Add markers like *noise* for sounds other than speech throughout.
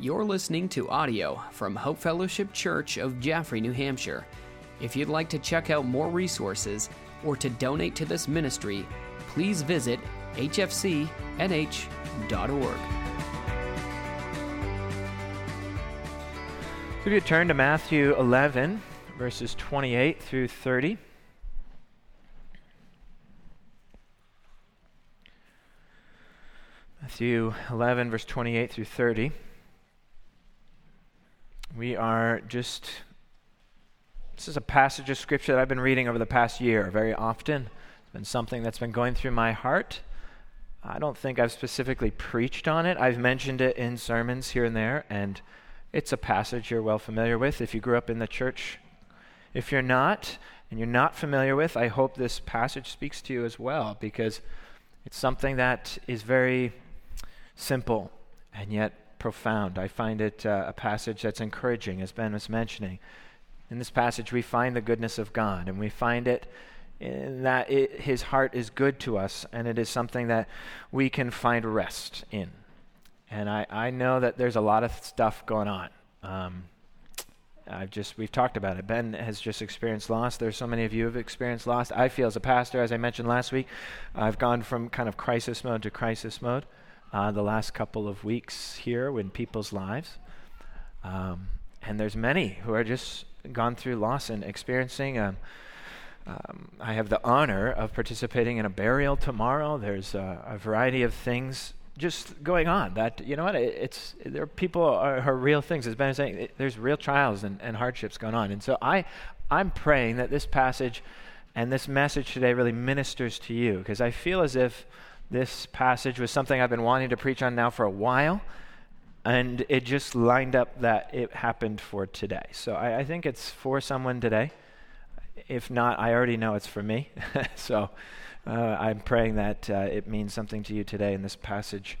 You're listening to audio from Hope Fellowship Church of Jaffrey, New Hampshire. If you'd like to check out more resources or to donate to this ministry, please visit hfcnh.org. So if you turn to Matthew 11, verses 28 through 30. Matthew 11, verse 28 through 30. We are just, this is a passage of scripture that I've been reading over the past year very often. It's been something that's been going through my heart. I don't think I've specifically preached on it. I've mentioned it in sermons here and there, and it's a passage you're well familiar with if you grew up in the church. If you're not, and you're not familiar with, I hope this passage speaks to you as well, because it's something that is very simple and yet profound. I find it uh, a passage that's encouraging, as Ben was mentioning. In this passage, we find the goodness of God, and we find it in that it, His heart is good to us, and it is something that we can find rest in. And I, I know that there's a lot of stuff going on. Um, I've just we've talked about it. Ben has just experienced loss. There's so many of you have experienced loss. I feel as a pastor, as I mentioned last week, I've gone from kind of crisis mode to crisis mode uh, the last couple of weeks here in people's lives. Um, and there's many who are just gone through loss and experiencing. Um, um, I have the honor of participating in a burial tomorrow. There's uh, a variety of things just going on. That you know what? It, it's there are people are, are, real things. As Ben was saying, it, there's real trials and, and hardships going on. And so I, I'm praying that this passage and this message today really ministers to you because I feel as if this passage was something I've been wanting to preach on now for a while, and it just lined up that it happened for today. So I, I think it's for someone today. If not, I already know it's for me. *laughs* so uh, I'm praying that uh, it means something to you today in this passage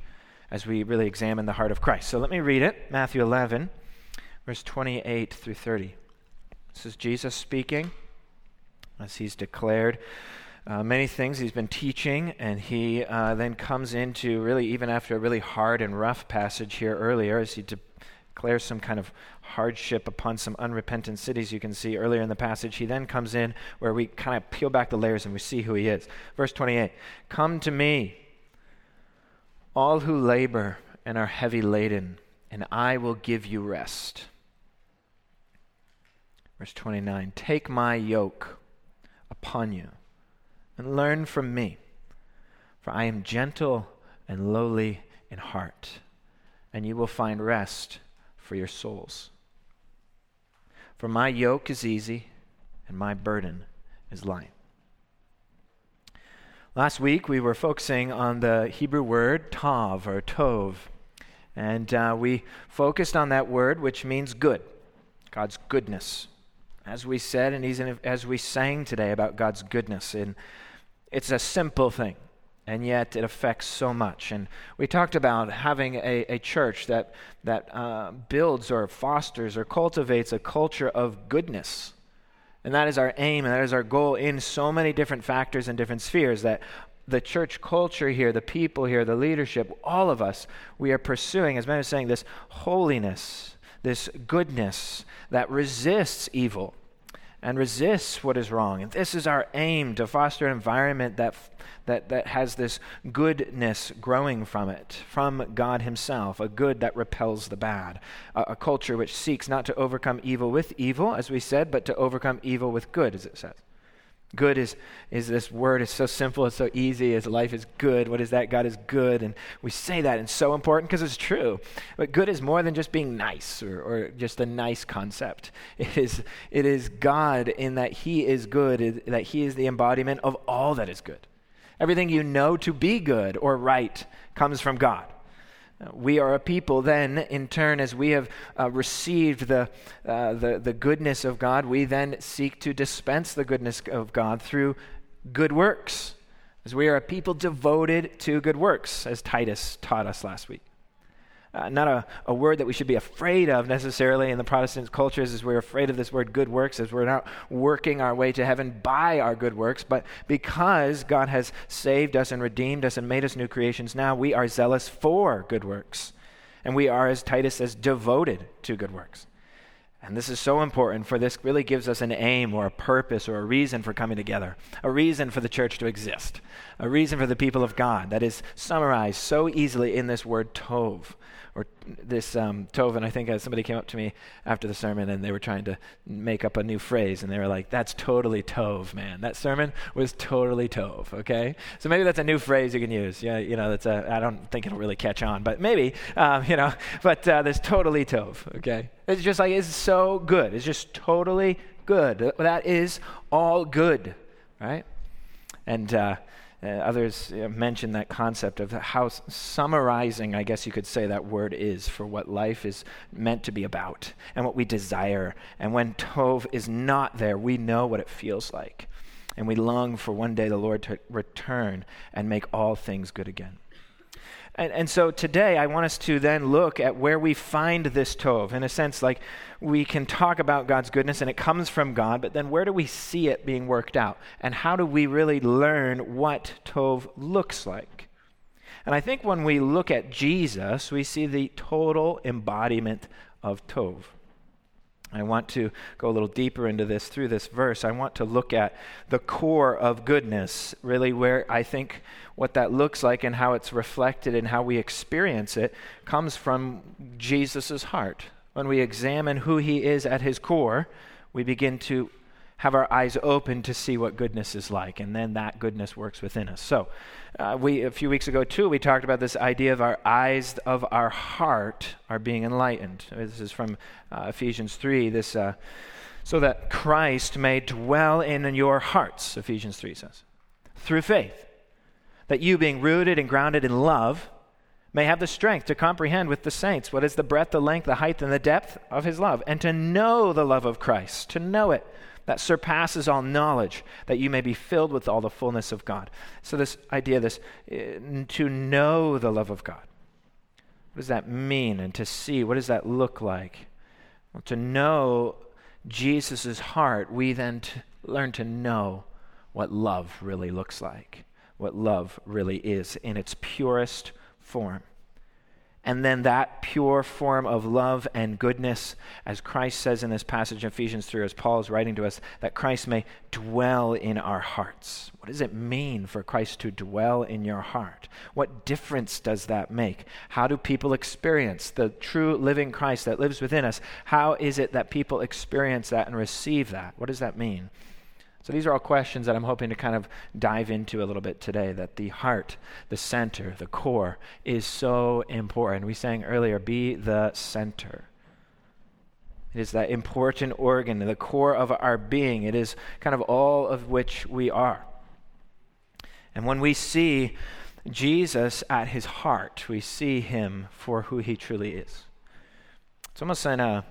as we really examine the heart of Christ. So let me read it Matthew 11, verse 28 through 30. This is Jesus speaking as he's declared uh, many things he's been teaching, and he uh, then comes into really, even after a really hard and rough passage here earlier, as he declares some kind of hardship upon some unrepentant cities, you can see earlier in the passage, he then comes in where we kind of peel back the layers and we see who he is. Verse 28 Come to me, all who labor and are heavy laden, and I will give you rest. Verse 29 Take my yoke upon you and learn from me. For I am gentle and lowly in heart, and you will find rest for your souls. For my yoke is easy, and my burden is light. Last week we were focusing on the Hebrew word tav or tov, and uh, we focused on that word which means good, God's goodness. As we said, and as we sang today about God's goodness in it's a simple thing, and yet it affects so much. And we talked about having a, a church that, that uh, builds or fosters or cultivates a culture of goodness. And that is our aim and that is our goal in so many different factors and different spheres that the church culture here, the people here, the leadership, all of us, we are pursuing, as Ben are saying, this holiness, this goodness that resists evil and resists what is wrong. And this is our aim to foster an environment that, that, that has this goodness growing from it, from God Himself, a good that repels the bad, a, a culture which seeks not to overcome evil with evil, as we said, but to overcome evil with good, as it says. Good is, is this word. It's so simple. It's so easy. As life is good. What is that? God is good. And we say that, and it's so important because it's true. But good is more than just being nice or, or just a nice concept. *laughs* It is, it is God in that He is good, that He is the embodiment of all that is good. Everything you know to be good or right comes from God. We are a people then, in turn, as we have uh, received the, uh, the, the goodness of God, we then seek to dispense the goodness of God through good works. As we are a people devoted to good works, as Titus taught us last week uh, not a, a word that we should be afraid of necessarily in the Protestant cultures as we're afraid of this word good works, as we're not working our way to heaven by our good works, but because God has saved us and redeemed us and made us new creations, now we are zealous for good works. And we are, as Titus says, devoted to good works. And this is so important, for this really gives us an aim or a purpose or a reason for coming together, a reason for the church to exist, a reason for the people of God that is summarized so easily in this word tov, or this um, tov. And I think uh, somebody came up to me after the sermon and they were trying to make up a new phrase, and they were like, "That's totally tov, man. That sermon was totally tov." Okay, so maybe that's a new phrase you can use. Yeah, you know, that's a. I don't think it'll really catch on, but maybe, um, you know. *laughs* But uh, there's totally tov. Okay, it's just like it's so good. It's just totally good. That is all good, right? And uh, uh, others uh, mention that concept of how summarizing, I guess you could say, that word is for what life is meant to be about and what we desire. And when Tov is not there, we know what it feels like. And we long for one day the Lord to return and make all things good again. And, and so today I want us to then look at where we find this Tov. In a sense, like we can talk about God's goodness and it comes from God, but then where do we see it being worked out? And how do we really learn what Tov looks like? And I think when we look at Jesus, we see the total embodiment of Tov. I want to go a little deeper into this through this verse. I want to look at the core of goodness, really, where I think what that looks like and how it's reflected and how we experience it comes from Jesus' heart. When we examine who he is at his core, we begin to have our eyes open to see what goodness is like, and then that goodness works within us. So, uh, we a few weeks ago too, we talked about this idea of our eyes of our heart are being enlightened. This is from uh, Ephesians three. This uh, so that Christ may dwell in your hearts. Ephesians three says, through faith, that you, being rooted and grounded in love, may have the strength to comprehend with the saints what is the breadth, the length, the height, and the depth of his love, and to know the love of Christ, to know it that surpasses all knowledge, that you may be filled with all the fullness of God. So, this idea, this uh, to know the love of God. What does that mean? And to see, what does that look like? Well, to know Jesus' heart, we then t- learn to know what love really looks like, what love really is in its purest form and then that pure form of love and goodness, as Christ says in this passage in Ephesians 3, as Paul is writing to us, that Christ may dwell in our hearts. What does it mean for Christ to dwell in your heart? What difference does that make? How do people experience the true living Christ that lives within us? How is it that people experience that and receive that? What does that mean? So these are all questions that I'm hoping to kind of dive into a little bit today. That the heart, the center, the core is so important. We sang earlier, be the center. It is that important organ, the core of our being. It is kind of all of which we are. And when we see Jesus at his heart, we see him for who he truly is. It's almost in a,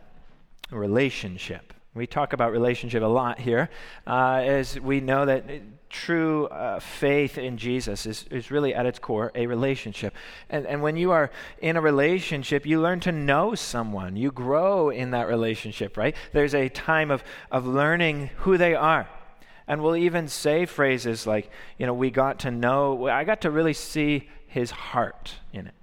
a relationship. We talk about relationship a lot here, uh, as we know that true uh, faith in Jesus is, is really at its core a relationship. And, and when you are in a relationship, you learn to know someone. You grow in that relationship, right? There's a time of, of learning who they are. And we'll even say phrases like, you know, we got to know, I got to really see his heart in it.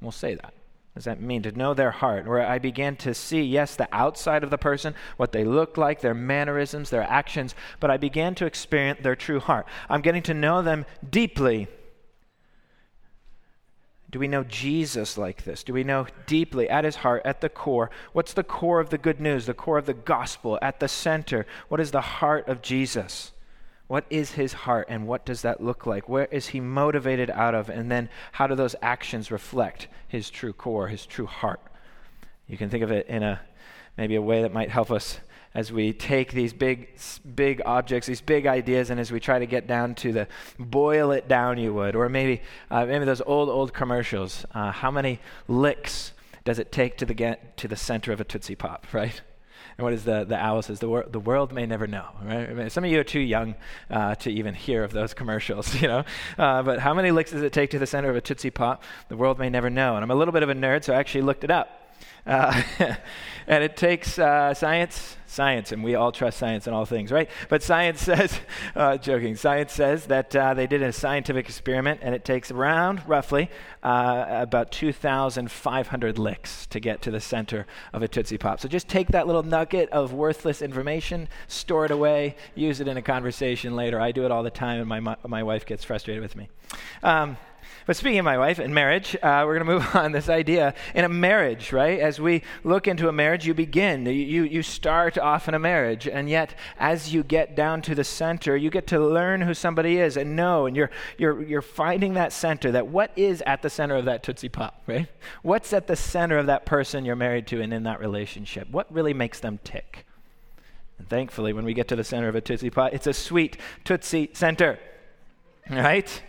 We'll say that. Does that mean? To know their heart, where I began to see, yes, the outside of the person, what they look like, their mannerisms, their actions, but I began to experience their true heart. I'm getting to know them deeply. Do we know Jesus like this? Do we know deeply at his heart, at the core? What's the core of the good news, the core of the gospel, at the center? What is the heart of Jesus? What is his heart and what does that look like? Where is he motivated out of? And then how do those actions reflect his true core, his true heart? You can think of it in a maybe a way that might help us as we take these big big objects, these big ideas, and as we try to get down to the boil it down, you would, or maybe uh, maybe those old old commercials. Uh, how many licks does it take to the get to the center of a tootsie pop, *laughs* right? What is the, the owl says? The, wor- the world may never know, right? Some of you are too young uh, to even hear of those *laughs* commercials, you know? Uh, but how many licks does it take to the center of a Tootsie Pop? The world may never know. And I'm a little bit of a nerd, so I actually looked it up. Uh, *laughs* and it takes uh, science, science, and we all trust science in all things, right? But science *laughs* says, uh, joking, science says that uh, they did a scientific experiment, and it takes around, roughly, uh, about 2,500 licks to get to the center of a Tootsie Pop. So just take that little nugget of worthless information, store it away, use it in a conversation later. I do it all the time, and my, my wife gets frustrated with me. Um, but speaking of my wife and marriage, uh, we're going to move *laughs* on this idea in a marriage, right? As we look into a marriage, you begin, you, you start off in a marriage, and yet as you get down to the center, you get to learn who somebody is and know, and you're, you're, you're finding that center, that what is at the center of that Tootsie Pop, right? What's at the center of that person you're married to and in that relationship? What really makes them tick? And thankfully, when we get to the center of a Tootsie Pop, it's a sweet Tootsie center, right?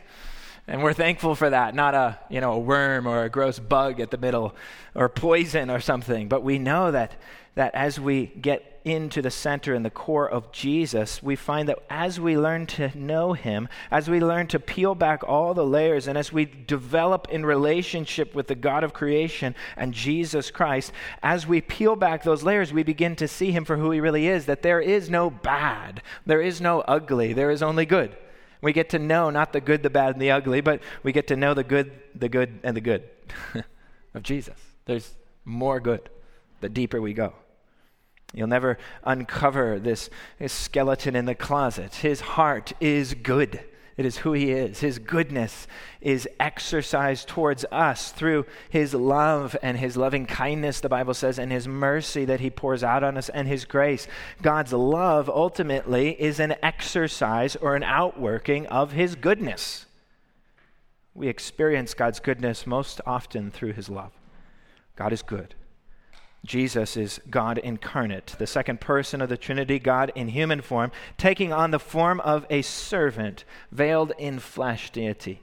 And we're thankful for that, not a, you know, a worm or a gross bug at the middle or poison or something. But we know that, that as we get into the center and the core of Jesus, we find that as we learn to know him, as we learn to peel back all the layers, and as we develop in relationship with the God of creation and Jesus Christ, as we peel back those layers, we begin to see him for who he really is, that there is no bad, there is no ugly, there is only good. We get to know not the good, the bad, and the ugly, but we get to know the good, the good, and the good *laughs* of Jesus. There's more good the deeper we go. You'll never uncover this, this skeleton in the closet. His heart is good. It is who He is. His goodness is exercised towards us through His love and His loving kindness, the Bible says, and His mercy that He pours out on us and His grace. God's love ultimately is an exercise or an outworking of His goodness. We experience God's goodness most often through His love. God is good. Jesus is God incarnate, the second person of the Trinity, God in human form, taking on the form of a servant, veiled in flesh deity.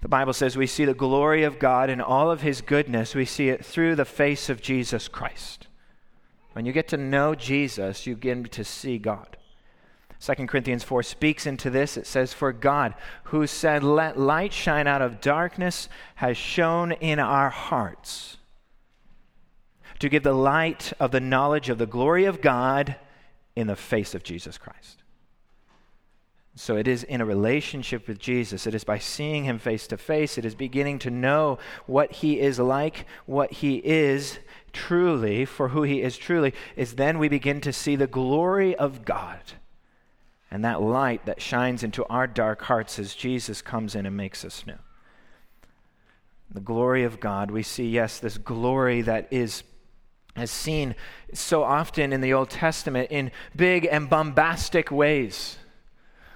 The Bible says we see the glory of God in all of his goodness. We see it through the face of Jesus Christ. When you get to know Jesus, you begin to see God. 2 Corinthians 4 speaks into this. It says, For God, who said, Let light shine out of darkness, has shone in our hearts to give the light of the knowledge of the glory of God in the face of Jesus Christ. So it is in a relationship with Jesus. It is by seeing him face to face. It is beginning to know what he is like, what he is truly, for who he is truly, is then we begin to see the glory of God. And that light that shines into our dark hearts as Jesus comes in and makes us new. The glory of God, we see, yes, this glory that is as seen so often in the Old Testament in big and bombastic ways.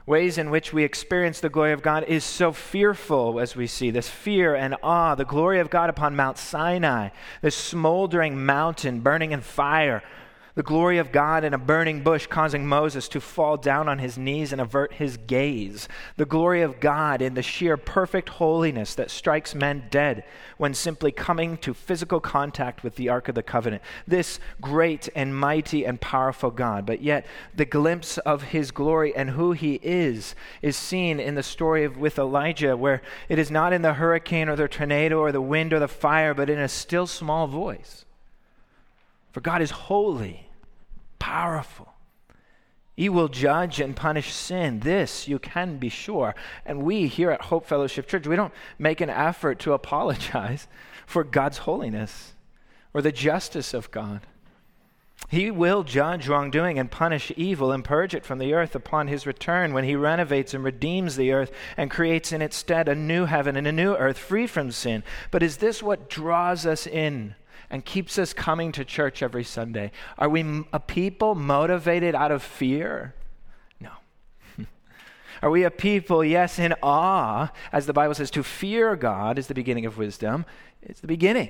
Ways in which we experience the glory of God is so fearful as we see this fear and awe, the glory of God upon Mount Sinai, this smoldering mountain burning in fire, the glory of God in a burning bush causing Moses to fall down on his knees and avert his gaze. The glory of God in the sheer perfect holiness that strikes men dead when simply coming to physical contact with the Ark of the Covenant. This great and mighty and powerful God. But yet, the glimpse of his glory and who he is is seen in the story of, with Elijah, where it is not in the hurricane or the tornado or the wind or the fire, but in a still small voice. For God is holy, powerful. He will judge and punish sin. This you can be sure. And we here at Hope Fellowship Church, we don't make an effort to apologize *laughs* for God's holiness or the justice of God. He will judge wrongdoing and punish evil and purge it from the earth upon his return when he renovates and redeems the earth and creates in its stead a new heaven and a new earth free from sin. But is this what draws us in? And keeps us coming to church every Sunday? Are we a people motivated out of fear? No. *laughs* Are we a people, yes, in awe, as the Bible says, to fear God is the beginning of wisdom? It's the beginning.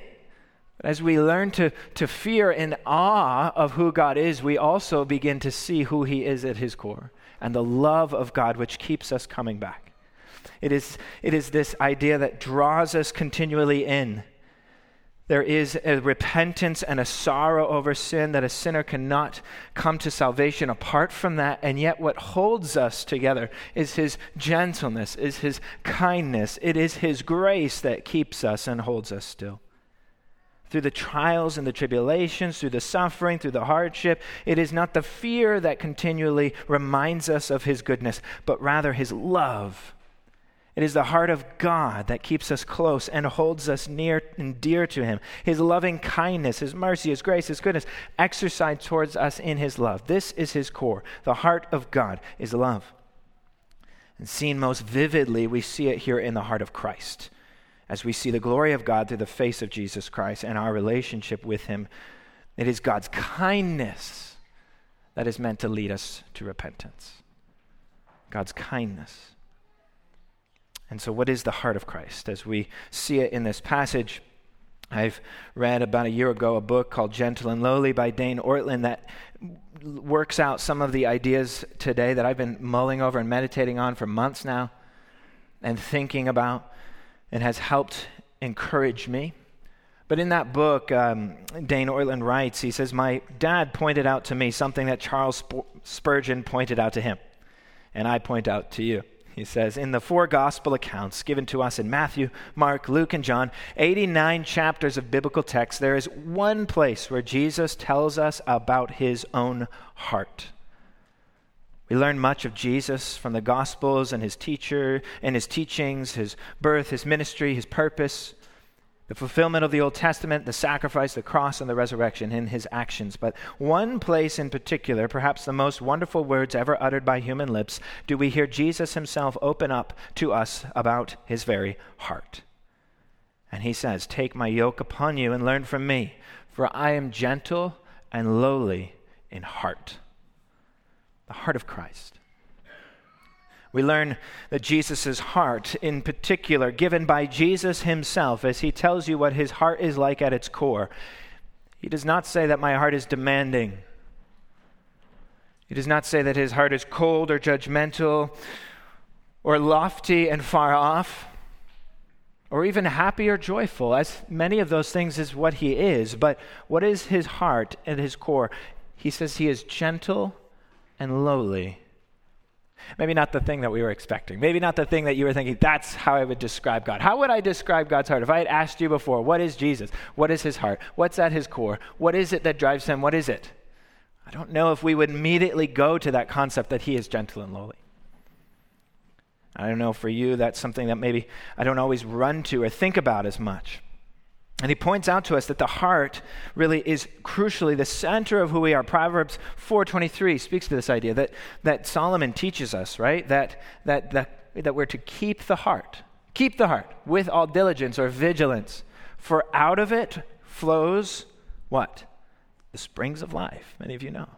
But as we learn to, to fear in awe of who God is, we also begin to see who He is at His core and the love of God which keeps us coming back. It is, it is this idea that draws us continually in there is a repentance and a sorrow over sin that a sinner cannot come to salvation apart from that. And yet, what holds us together is his gentleness, is his kindness, it is his grace that keeps us and holds us still. through the trials and the tribulations, through the suffering, through the hardship. It is not the fear that continually reminds us of His goodness, but rather His love. It is the heart of God that keeps us close and holds us near and dear to Him. His loving kindness, His mercy, His grace, His goodness, exercised towards us in His love. This is His core. The heart of God is love. And seen most vividly, we see it here in the heart of Christ as we see the glory of God through the face of Jesus Christ and our relationship with Him. It is God's kindness that is meant to lead us to repentance. God's kindness. And so, what is the heart of Christ? As we see it in this passage, I've read about a year ago a book called Gentle and Lowly by Dane Ortlund that works out some of the ideas today that I've been mulling over and meditating on for months now and thinking about and has helped encourage me. But in that book, um, Dane Ortlund writes, he says, My dad pointed out to me something that Charles Spurgeon pointed out to him, and I point out to you. He says, In the four gospel accounts given to us in Matthew, Mark, Luke, and John, 89 chapters of biblical text, there is one place where Jesus tells us about his own heart. We learn much of Jesus from the Gospels and his teacher and his teachings, his birth, his ministry, his purpose, the fulfillment of the Old Testament, the sacrifice, the cross, and the resurrection in his actions. But one place in particular, perhaps the most wonderful words ever uttered by human lips, do we hear Jesus himself open up to us about his very heart. And he says, Take my yoke upon you and learn from me, for I am gentle and lowly in heart the heart of Christ. We learn that Jesus' heart, in particular, given by Jesus himself, as he tells you what his heart is like at its core, he does not say that my heart is demanding. He does not say that his heart is cold or judgmental or lofty and far off or even happy or joyful, as many of those things is what he is. But what is his heart at his core? He says he is gentle and lowly. Maybe not the thing that we were expecting. Maybe not the thing that you were thinking, that's how I would describe God. How would I describe God's heart? If I had asked you before, what is Jesus? What is his heart? What's at his core? What is it that drives him? What is it? I don't know if we would immediately go to that concept that he is gentle and lowly. I don't know for you, that's something that maybe I don't always run to or think about as much. And he points out to us that the heart really is crucially the center of who we are. Proverbs 4:23 speaks to this idea that, that Solomon teaches us, right? That, that, that, that we're to keep the heart. Keep the heart with all diligence or vigilance. For out of it flows what? The springs of life. Many of you know.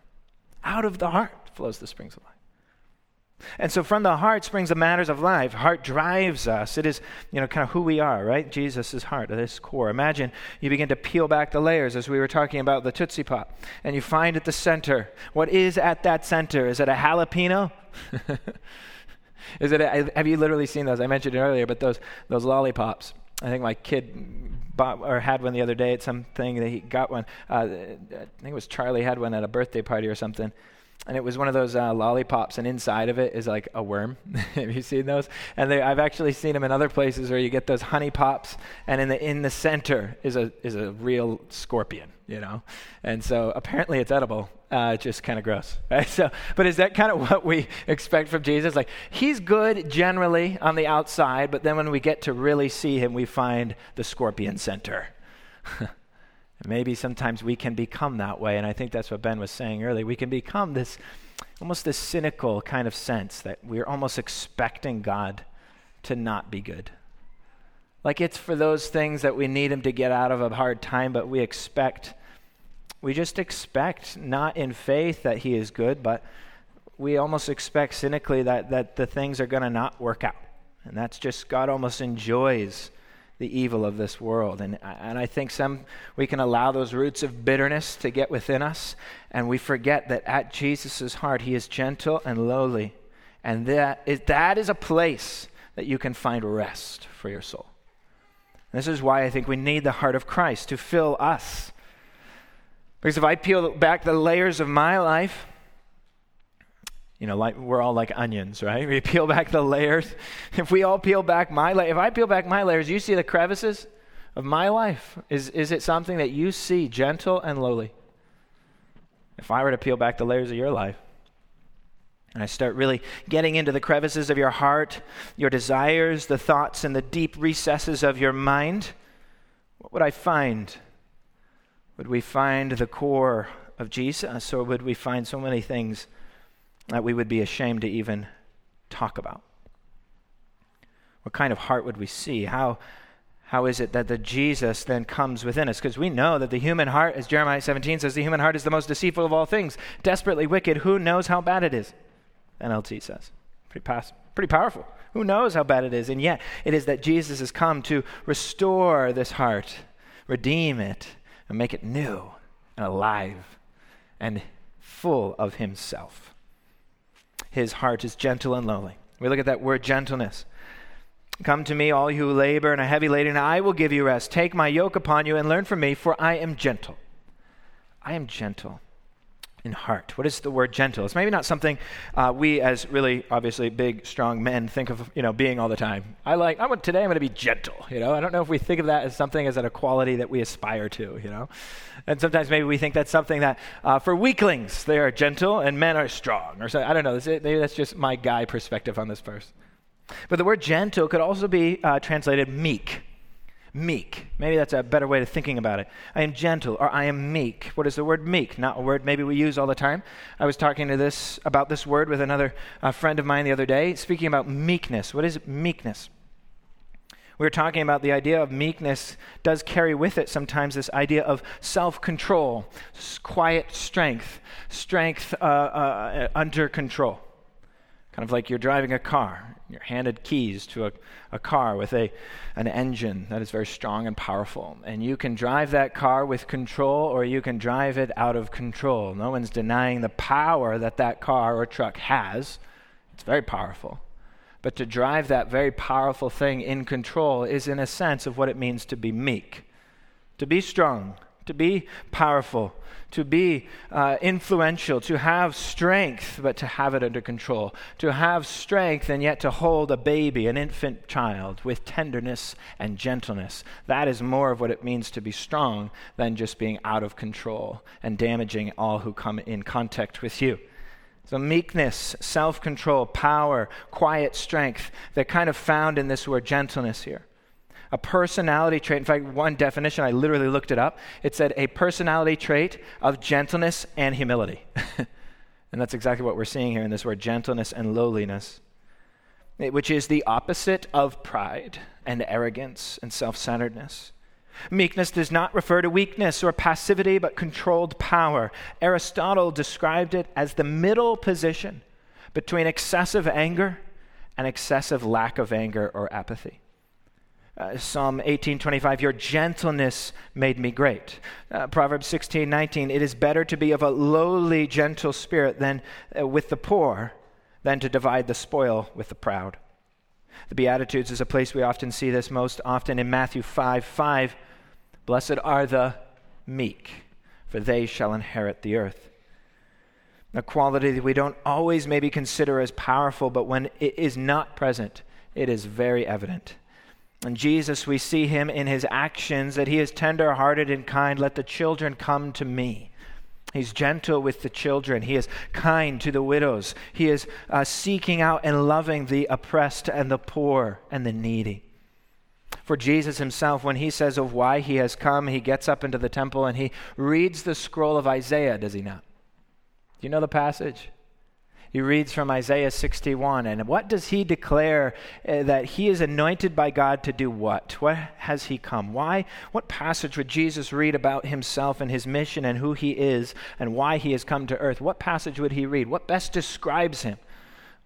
Out of the heart flows the springs of life. And so from the heart springs the matters of life. Heart drives us. It is, you know, kind of who we are, right? Jesus' heart, at its core. Imagine you begin to peel back the layers as we were talking about the Tootsie Pop, and you find at the center. What is at that center? Is it a jalapeno? *laughs* is it a, have you literally seen those? I mentioned it earlier, but those, those lollipops. I think my kid bought or had one the other day at something that he got one. Uh, I think it was Charlie had one at a birthday party or something and it was one of those uh, lollipops, and inside of it is like a worm. *laughs* Have you seen those? And they, I've actually seen them in other places where you get those honey pops, and in the in the center is a is a real scorpion, you know. And so apparently it's edible. Uh, just kind of gross, *laughs* right? So, but is that kind of what we expect from Jesus? Like he's good generally on the outside, but then when we get to really see him, we find the scorpion center. *laughs* Maybe sometimes we can become that way, and I think that's what Ben was saying earlier. We can become this almost this cynical kind of sense that we're almost expecting God to not be good. Like it's for those things that we need Him to get out of a hard time, but we expect, we just expect, not in faith that He is good, but we almost expect cynically that, that the things are going to not work out. And that's just, God almost enjoys the evil of this world. And, and I think some we can allow those roots of bitterness to get within us, and we forget that at Jesus' heart, he is gentle and lowly. And that is, that is a place that you can find rest for your soul. This is why I think we need the heart of Christ to fill us. Because if I peel back the layers of my life, you know, like we're all like onions, right? *laughs* We peel back the layers. *laughs* If we all peel back my layer, if I peel back my layers, you see the crevices? of my life? Is, is it something that you see gentle and lowly? If I were to peel back the layers of your life, and I start really getting into the crevices of your heart, your desires, the thoughts, and the deep recesses of your mind, what would I find? Would we find the core of Jesus, or would we find so many things that we would be ashamed to even talk about? What kind of heart would we see? How, how is it that the Jesus then comes within us? Because we know that the human heart, as Jeremiah 17 says, the human heart is the most deceitful of all things, desperately wicked. Who knows how bad it is? NLT says. Pretty, pass, pretty powerful. Who knows how bad it is? And yet, it is that Jesus has come to restore this heart, redeem it, and make it new and alive and full of Himself. His heart is gentle and lowly. We look at that word gentleness. Come to me, all you who labor and are heavy laden, and I will give you rest. Take my yoke upon you and learn from me, for I am gentle. I am gentle in heart. What is the word gentle? It's maybe not something uh, we, as really obviously big, strong men, think of you know being all the time. I like. I want today. I'm going to be gentle. You know. I don't know if we think of that as something as a quality that we aspire to. You know. And sometimes maybe we think that's something that uh, for weaklings they are gentle and men are strong, or so. I don't know. Maybe that's just my guy perspective on this verse. But the word gentle could also be uh, translated meek meek. Maybe that's a better way of thinking about it. I am gentle or I am meek. What is the word meek? Not a word maybe we use all the time. I was talking to this about this word with another uh, friend of mine the other day, speaking about meekness. What is meekness? We were talking about the idea of meekness does carry with it sometimes this idea of self control, quiet strength, strength uh, uh, under control. Kind of like you're driving a car. You're handed keys to a, a car with a, an engine that is very strong and powerful. And you can drive that car with control or you can drive it out of control. No one's denying the power that that car or truck has. It's very powerful. But to drive that very powerful thing in control is, in a sense, of what it means to be meek, to be strong, to be powerful, to be uh, influential, to have strength, but to have it under control, to have strength and yet to hold a baby, an infant child, with tenderness and gentleness. That is more of what it means to be strong than just being out of control and damaging all who come in contact with you. So, meekness, self control, power, quiet strength, they're kind of found in this word gentleness here a personality trait. In fact, one definition, I literally looked it up. It said a personality trait of gentleness and humility. *laughs* and that's exactly what we're seeing here in this word gentleness and lowliness, eh, which is the opposite of pride and arrogance and self centeredness. Meekness does not refer to weakness or passivity, but controlled power. Aristotle described it as the middle position between excessive anger and excessive lack of anger or apathy. Uh, Psalm 18:25 Your gentleness made me great. Uh, Proverbs 16:19 It is better to be of a lowly gentle spirit than uh, with the poor than to divide the spoil with the proud. The Beatitudes is a place we often see this most often in Matthew 5 5. Blessed are the meek, for they shall inherit the earth. A quality that we don't always maybe consider as powerful, but when it is not present, it is very evident. And Jesus, we see him in his actions that he is tender hearted and kind. Let the children come to me. He's gentle with the children. He is kind to the widows. He is uh, seeking out and loving the oppressed and the poor and the needy. For Jesus himself, when he says of why he has come, he gets up into the temple and he reads the scroll of Isaiah, does he not? Do you know the passage? He reads from Isaiah 61. And what does he declare uh, that he is anointed by God to do what? What has he come? Why? What passage would Jesus read about himself and his mission and who he is and why he has come to earth? What passage would he read? What best describes him?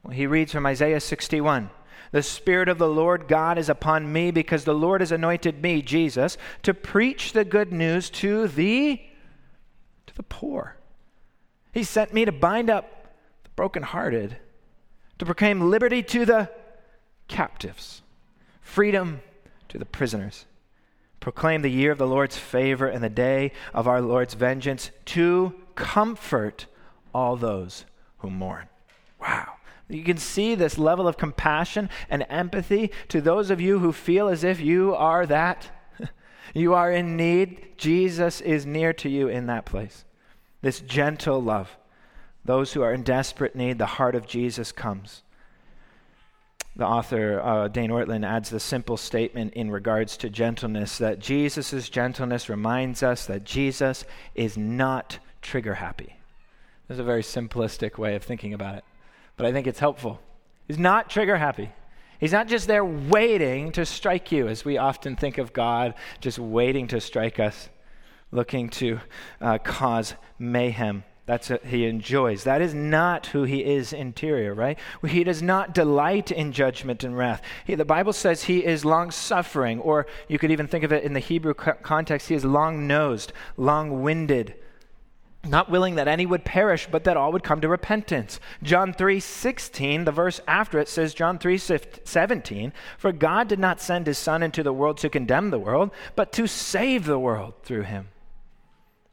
Well, he reads from Isaiah 61. The Spirit of the Lord God is upon me because the Lord has anointed me, Jesus, to preach the good news to the to the poor. He sent me to bind up brokenhearted, to proclaim liberty to the captives, freedom to the prisoners, proclaim the year of the Lord's favor and the day of our Lord's vengeance, to comfort all those who mourn. Wow. You can see this level of compassion and empathy to those of you who feel as if you are that *laughs* You are in need. Jesus is near to you in that place. This gentle love. Those who are in desperate need, the heart of Jesus comes. The author, uh, Dane Ortlund, adds the simple statement in regards to gentleness that Jesus' gentleness reminds us that Jesus is not trigger happy. This is a very simplistic way of thinking about it, but I think it's helpful. He's not trigger happy. He's not just there waiting to strike you, as we often think of God just waiting to strike us, looking to uh, cause mayhem. That's what he enjoys. That is not who he is interior, right? He does not delight in judgment and wrath. He, the Bible says he is long suffering, or you could even think of it in the Hebrew context, he is long nosed, long winded not willing that any would perish, but that all would come to repentance. John 3 16, the verse after it says, John 3 17, for God did not send his Son into the world to condemn the world, but to save the world through him.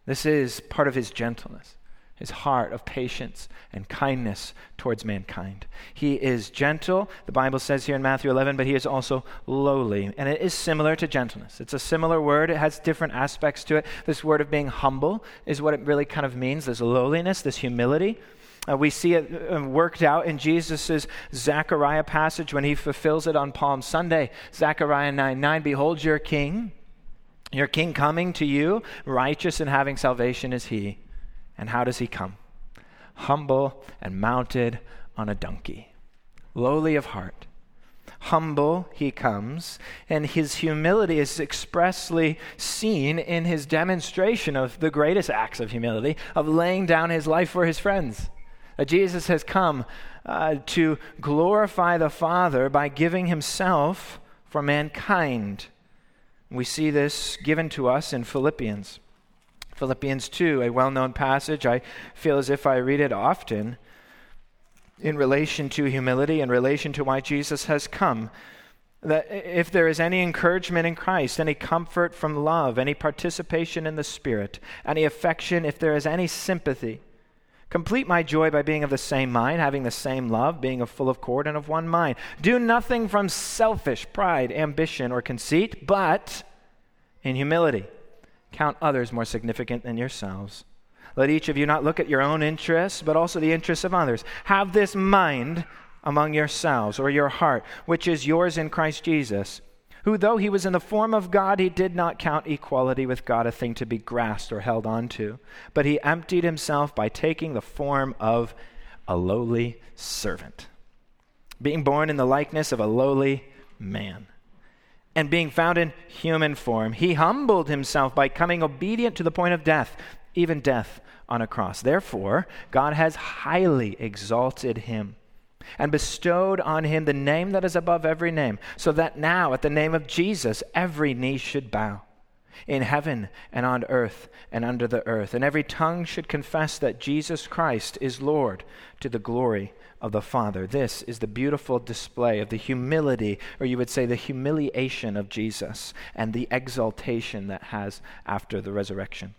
This is part of his gentleness his heart of patience and kindness towards mankind. He is gentle, the Bible says here in Matthew 11, but he is also lowly. And it is similar to gentleness. It's a similar word, it has different aspects to it. This word of being humble is what it really kind of means this lowliness, this humility. Uh, we see it uh, worked out in Jesus' Zechariah passage when he fulfills it on Palm Sunday. Zechariah 9 9, Behold your king, your king coming to you, righteous and having salvation is he and how does he come? Humble and mounted on a donkey, lowly of heart. Humble he comes, and his humility is expressly seen in his demonstration of the greatest acts of humility, of laying down his life for his friends. That Jesus has come uh, to glorify the Father by giving himself for mankind. We see this given to us in Philippians. Philippians 2, a well known passage. I feel as if I read it often in relation to humility, in relation to why Jesus has come. That if there is any encouragement in Christ, any comfort from love, any participation in the Spirit, any affection, if there is any sympathy, complete my joy by being of the same mind, having the same love, being of full of accord and of one mind. Do nothing from selfish pride, ambition, or conceit, but in humility Count others more significant than yourselves. Let each of you not look at your own interests, but also the interests of others. Have this mind among yourselves, or your heart, which is yours in Christ Jesus, who, though he was in the form of God, he did not count equality with God a thing to be grasped or held on to, but he emptied himself by taking the form of a lowly servant, being born in the likeness of a lowly man and being found in human form, he humbled himself by coming obedient to the point of death, even death on a cross. Therefore, God has highly exalted him and bestowed on him the name that is above every name, so that now, at the name of Jesus, every knee should bow in heaven and on earth and under the earth, and every tongue should confess that Jesus Christ is Lord to the glory of the Father. This is the beautiful display of the humility, or you would say the humiliation of Jesus and the exaltation that has after the resurrection.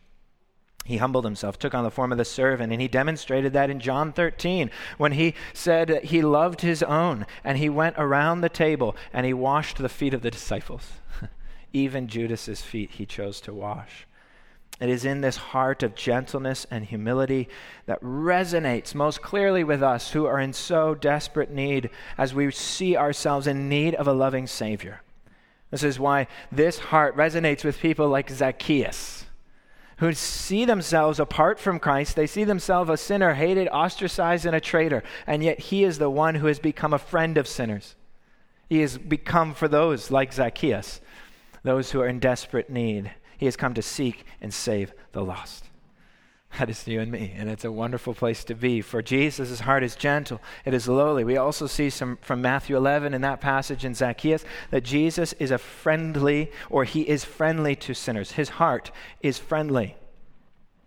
He humbled himself, took on the form of the servant, and he demonstrated that in John 13 when he said he loved his own and he went around the table and he washed the feet of the disciples. *laughs* Even Judas's feet he chose to wash. It is in this heart of gentleness and humility that resonates most clearly with us who are in so desperate need as we see ourselves in need of a loving Savior. This is why this heart resonates with people like Zacchaeus, who see themselves apart from Christ. They see themselves a sinner, hated, ostracized, and a traitor, and yet he is the one who has become a friend of sinners. He has become for those like Zacchaeus, those who are in desperate need. He has come to seek and save the lost. That is you and me, and it's a wonderful place to be. For Jesus' heart is gentle, it is lowly. We also see some from Matthew 11 in that passage in Zacchaeus that Jesus is a friendly, or he is friendly to sinners. His heart is friendly.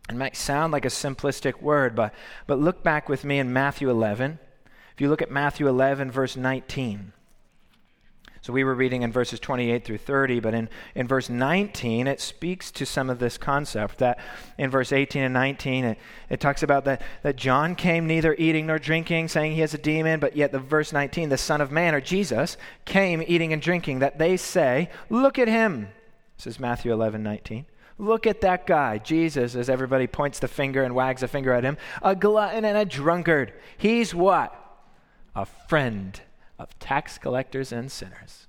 It might sound like a simplistic word, but, but look back with me in Matthew 11. If you look at Matthew 11, verse 19. So we were reading in verses 28 through 30, but in, in verse 19, it speaks to some of this concept. That in verse 18 and 19, it, it talks about that, that John came neither eating nor drinking, saying he has a demon, but yet the verse 19, the Son of Man, or Jesus, came eating and drinking, that they say, Look at him. This is Matthew 11, 19. Look at that guy, Jesus, as everybody points the finger and wags a finger at him, a glutton and a drunkard. He's what? A friend of tax collectors and sinners.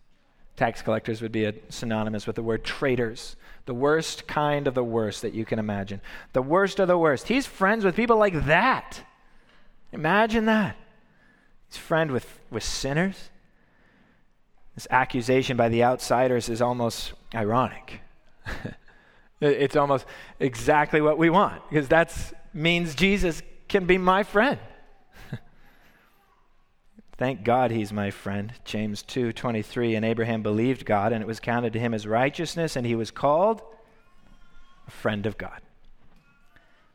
Tax collectors would be a, synonymous with the word traitors, the worst kind of the worst that you can imagine. The worst of the worst. He's friends with people like that. Imagine that. He's friend with, with sinners. This accusation by the outsiders is almost ironic. *laughs* it's almost exactly what we want because that means Jesus can be my friend. Thank God he's my friend. James 2:23 and Abraham believed God and it was counted to him as righteousness and he was called a friend of God.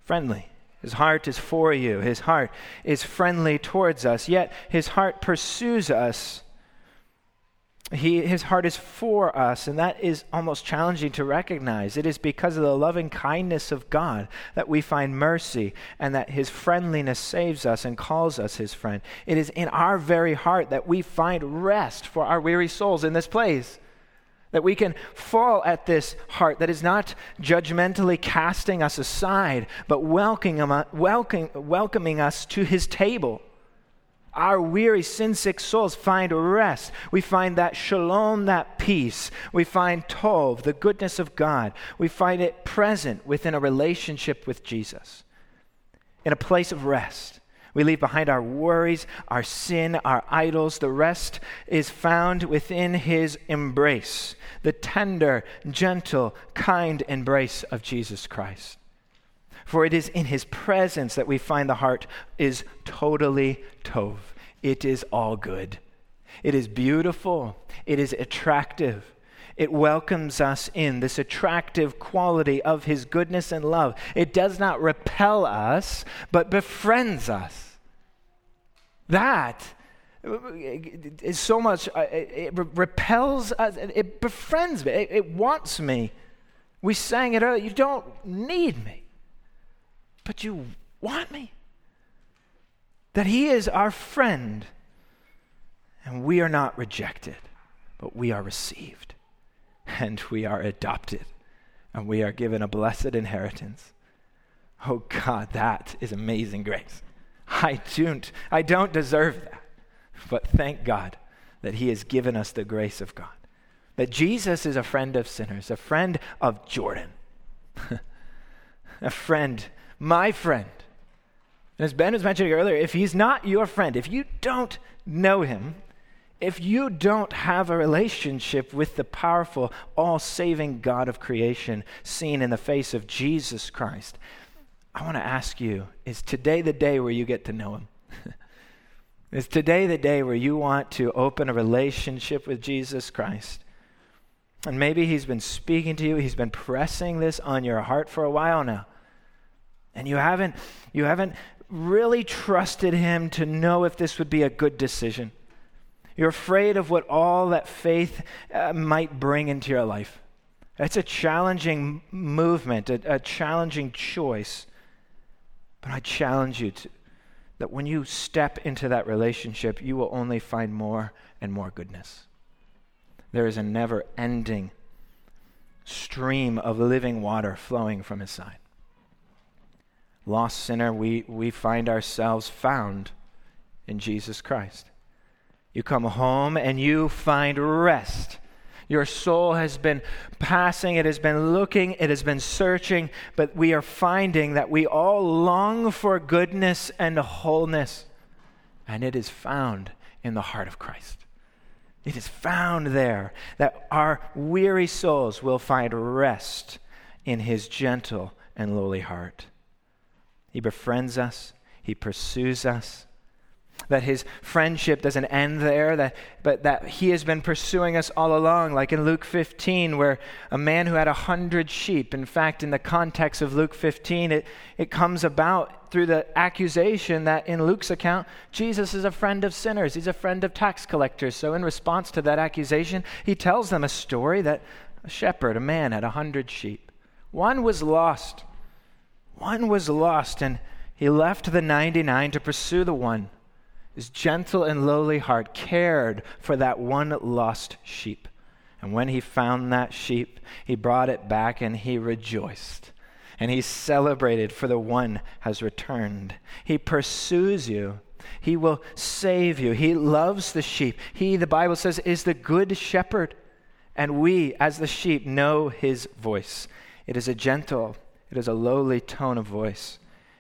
Friendly. His heart is for you. His heart is friendly towards us. Yet his heart pursues us he, his heart is for us, and that is almost challenging to recognize. It is because of the loving kindness of God that we find mercy and that his friendliness saves us and calls us his friend. It is in our very heart that we find rest for our weary souls in this place. That we can fall at this heart that is not judgmentally casting us aside, but welcoming, welcoming, welcoming us to his table our weary, sin sick souls find rest. We find that shalom, that peace. We find tov, the goodness of God. We find it present within a relationship with Jesus, in a place of rest. We leave behind our worries, our sin, our idols. The rest is found within his embrace, the tender, gentle, kind embrace of Jesus Christ. For it is in his presence that we find the heart is totally tov. It is all good. It is beautiful. It is attractive. It welcomes us in this attractive quality of his goodness and love. It does not repel us, but befriends us. That is so much, uh, it repels us, it befriends me, it wants me. We sang it earlier. You don't need me but you want me. That He is our friend, and we are not rejected, but we are received, and we are adopted, and we are given a blessed inheritance. Oh God, that is amazing grace. I don't, I don't deserve that, but thank God that He has given us the grace of God. That Jesus is a friend of sinners, a friend of Jordan, *laughs* a friend my friend. And as Ben was mentioning earlier, if he's not your friend, if you don't know him, if you don't have a relationship with the powerful, all saving God of creation seen in the face of Jesus Christ, I want to ask you is today the day where you get to know him? *laughs* is today the day where you want to open a relationship with Jesus Christ? And maybe he's been speaking to you, he's been pressing this on your heart for a while now and you haven't you haven't really trusted him to know if this would be a good decision. You're afraid of what all that faith uh, might bring into your life. It's a challenging movement, a, a challenging choice. But I challenge you to, that when you step into that relationship, you will only find more and more goodness. There is a never ending stream of living water flowing from his side lost sinner, we, we find ourselves found in Jesus Christ. You come home and you find rest. Your soul has been passing, it has been looking, it has been searching, but we are finding that we all long for goodness and wholeness, and it is found in the heart of Christ. It is found there that our weary souls will find rest in his gentle and lowly heart. He befriends us, He pursues us. That his friendship doesn't end there, that, but that he has been pursuing us all along, like in Luke 15, where a man who had a hundred sheep, in fact, in the context of Luke 15, it, it comes about through the accusation that in Luke's account, Jesus is a friend of sinners, he's a friend of tax collectors. So, in response to that accusation, he tells them a story that a shepherd, a man, had a hundred sheep. One was lost. One was lost, and he left the 99 to pursue the one. His gentle and lowly heart cared for that one lost sheep. And when he found that sheep, he brought it back and he rejoiced. And he celebrated, for the one has returned. He pursues you. He will save you. He loves the sheep. He, the Bible says, is the good shepherd. And we, as the sheep, know his voice. It is a gentle, it is a lowly tone of voice.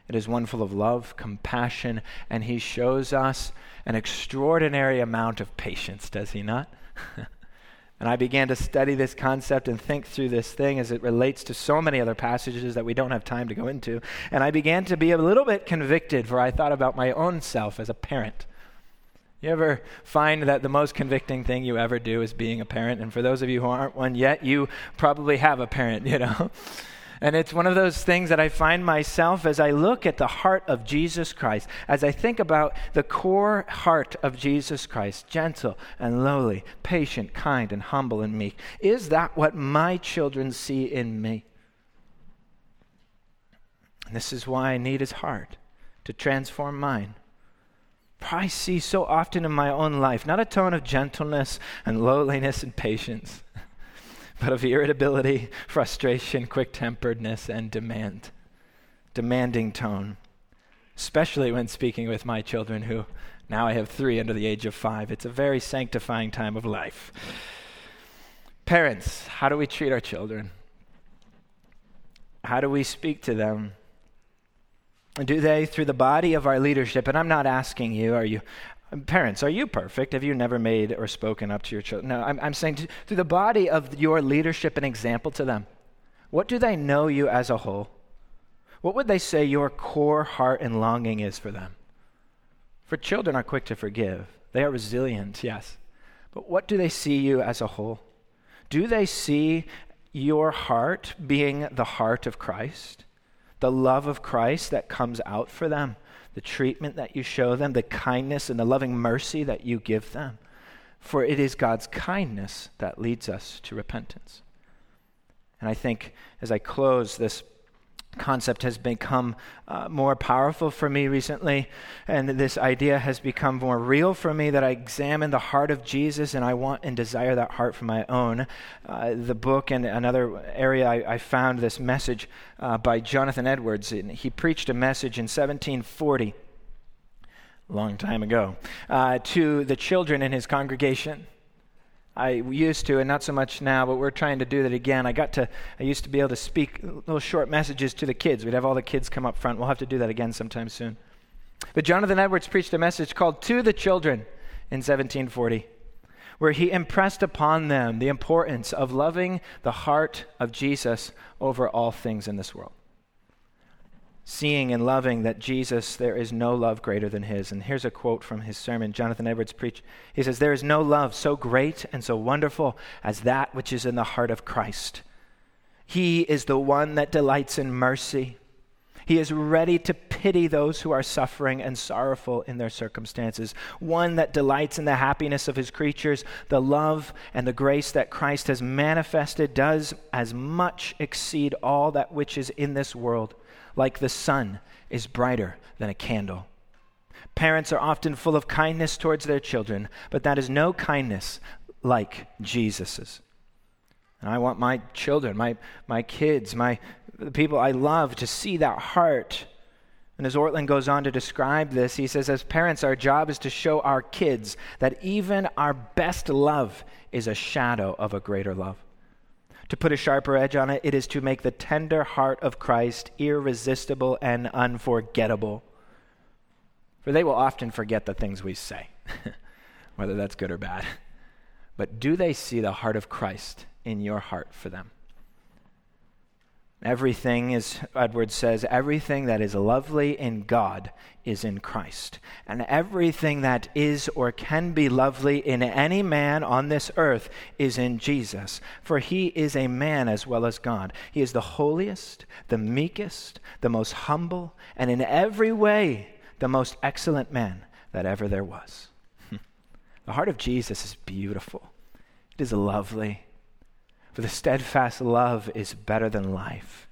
It is one full of love, compassion, and he shows us an extraordinary amount of patience, does he not? *laughs* and I began to study this concept and think through this thing as it relates to so many other passages that we don't have time to go into. And I began to be a little bit convicted, for I thought about my own self as a parent. You ever find that the most convicting thing you ever do is being a parent? And for those of you who aren't one yet, you probably have a parent, *laughs* you know? And it's one of those things that I find myself as I look at the heart of Jesus Christ, as I think about the core heart of Jesus Christ, gentle and lowly, patient, kind, and humble and meek. Is that what my children see in me? And this is why I need his heart to transform mine. For I see so often in my own life not a tone of gentleness and lowliness and patience but of irritability, *laughs* frustration, quick temperedness, and demand. Demanding tone, especially when speaking with my children, who now I have three under the age of five. It's a very sanctifying time of life. Parents, how do we treat our children? How do we speak to them? Do they, through the body of our leadership, and I'm not asking you, are you, Parents, are you perfect? Have you never made or spoken up to your children? No, I'm, I'm saying to, through the body of your leadership and example to them, what do they know you as a whole? What would they say your core heart and longing is for them? For children are quick to forgive, they are resilient, yes. But what do they see you as a whole? Do they see your heart being the heart of Christ? The love of Christ that comes out for them? The treatment that you show them, the kindness and the loving mercy that you give them. For it is God's kindness that leads us to repentance. And I think as I close, this concept has become uh, more powerful for me recently, and this idea has become more real for me that I examine the heart of Jesus and I want and desire that heart for my own. Uh, the book and another area I, I found this message uh, by Jonathan Edwards. And he preached a message in 1740, a long time ago, uh, to the children in his congregation. I used to, and not so much now, but we're trying to do that again. I got to, I used to be able to speak little short messages to the kids. We'd have all the kids come up front. We'll have to do that again sometime soon. But Jonathan Edwards preached a message called To the Children in 1740, where he impressed upon them the importance of loving the heart of Jesus over all things in this world seeing and loving that Jesus, there is no love greater than his. And here's a quote from his sermon, Jonathan Edwards preached. He says, There is no love so great and so wonderful as that which is in the heart of Christ. He is the one that delights in mercy. He is ready to pity those who are suffering and sorrowful in their circumstances. One that delights in the happiness of his creatures. The love and the grace that Christ has manifested does as much exceed all that which is in this world like the sun, is brighter than a candle. Parents are often full of kindness towards their children, but that is no kindness like Jesus's. And I want my children, my, my kids, my, the people I love to see that heart. And as Ortlund goes on to describe this, he says, as parents, our job is to show our kids that even our best love is a shadow of a greater love. To put a sharper edge on it, it is to make the tender heart of Christ irresistible and unforgettable. For they will often forget the things we say, *laughs* whether that's good or bad. But do they see the heart of Christ in your heart for them? Everything, as Edwards says, everything that is lovely in God is in Christ. And everything that is or can be lovely in any man on this earth is in Jesus. For he is a man as well as God. He is the holiest, the meekest, the most humble, and in every way the most excellent man that ever there was. *laughs* the heart of Jesus is beautiful, it is lovely. For the steadfast love is better than life.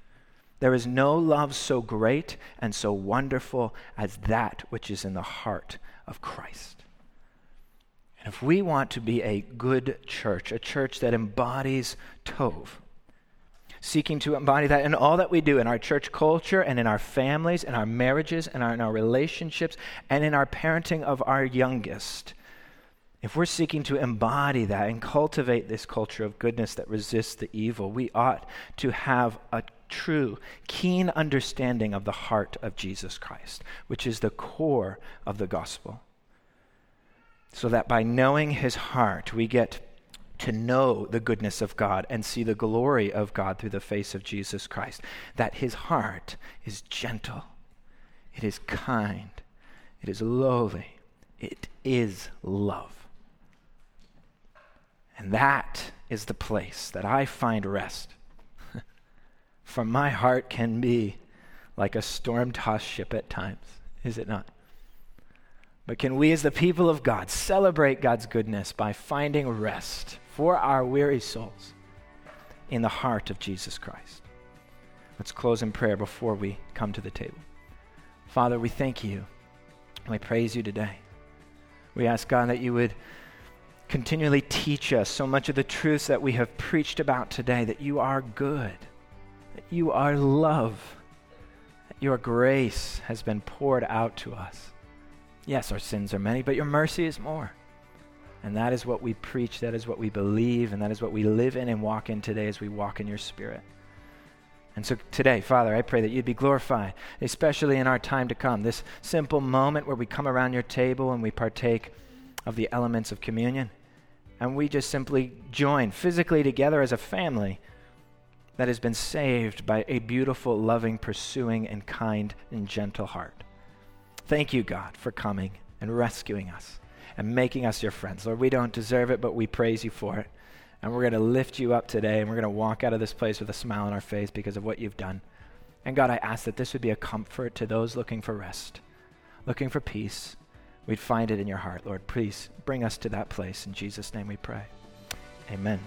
There is no love so great and so wonderful as that which is in the heart of Christ. And if we want to be a good church, a church that embodies Tov, seeking to embody that in all that we do in our church culture and in our families, in our marriages, and in our relationships, and in our parenting of our youngest, if we're seeking to embody that and cultivate this culture of goodness that resists the evil, we ought to have a true, keen understanding of the heart of Jesus Christ, which is the core of the gospel. So that by knowing his heart, we get to know the goodness of God and see the glory of God through the face of Jesus Christ. That his heart is gentle, it is kind, it is lowly, it is love. And that is the place that I find rest. *laughs* For my heart can be like a storm tossed ship at times, is it not? But can we, as the people of God, celebrate God's goodness by finding rest for our weary souls in the heart of Jesus Christ? Let's close in prayer before we come to the table. Father, we thank you. We praise you today. We ask, God, that you would continually teach us so much of the truths that we have preached about today that you are good, that you are love, that your grace has been poured out to us. Yes, our sins are many, but your mercy is more. And that is what we preach, that is what we believe, and that is what we live in and walk in today as we walk in your spirit. And so today, Father, I pray that you'd be glorified, especially in our time to come. This simple moment where we come around your table and we partake of the elements of communion and we just simply join physically together as a family that has been saved by a beautiful, loving, pursuing, and kind and gentle heart. Thank you, God, for coming and rescuing us and making us your friends. Lord, we don't deserve it, but we praise you for it. And we're going to lift you up today, and we're going to walk out of this place with a smile on our face because of what you've done. And God, I ask that this would be a comfort to those looking for rest, looking for peace, we'd find it in your heart, Lord. Please bring us to that place. In Jesus' name we pray. Amen.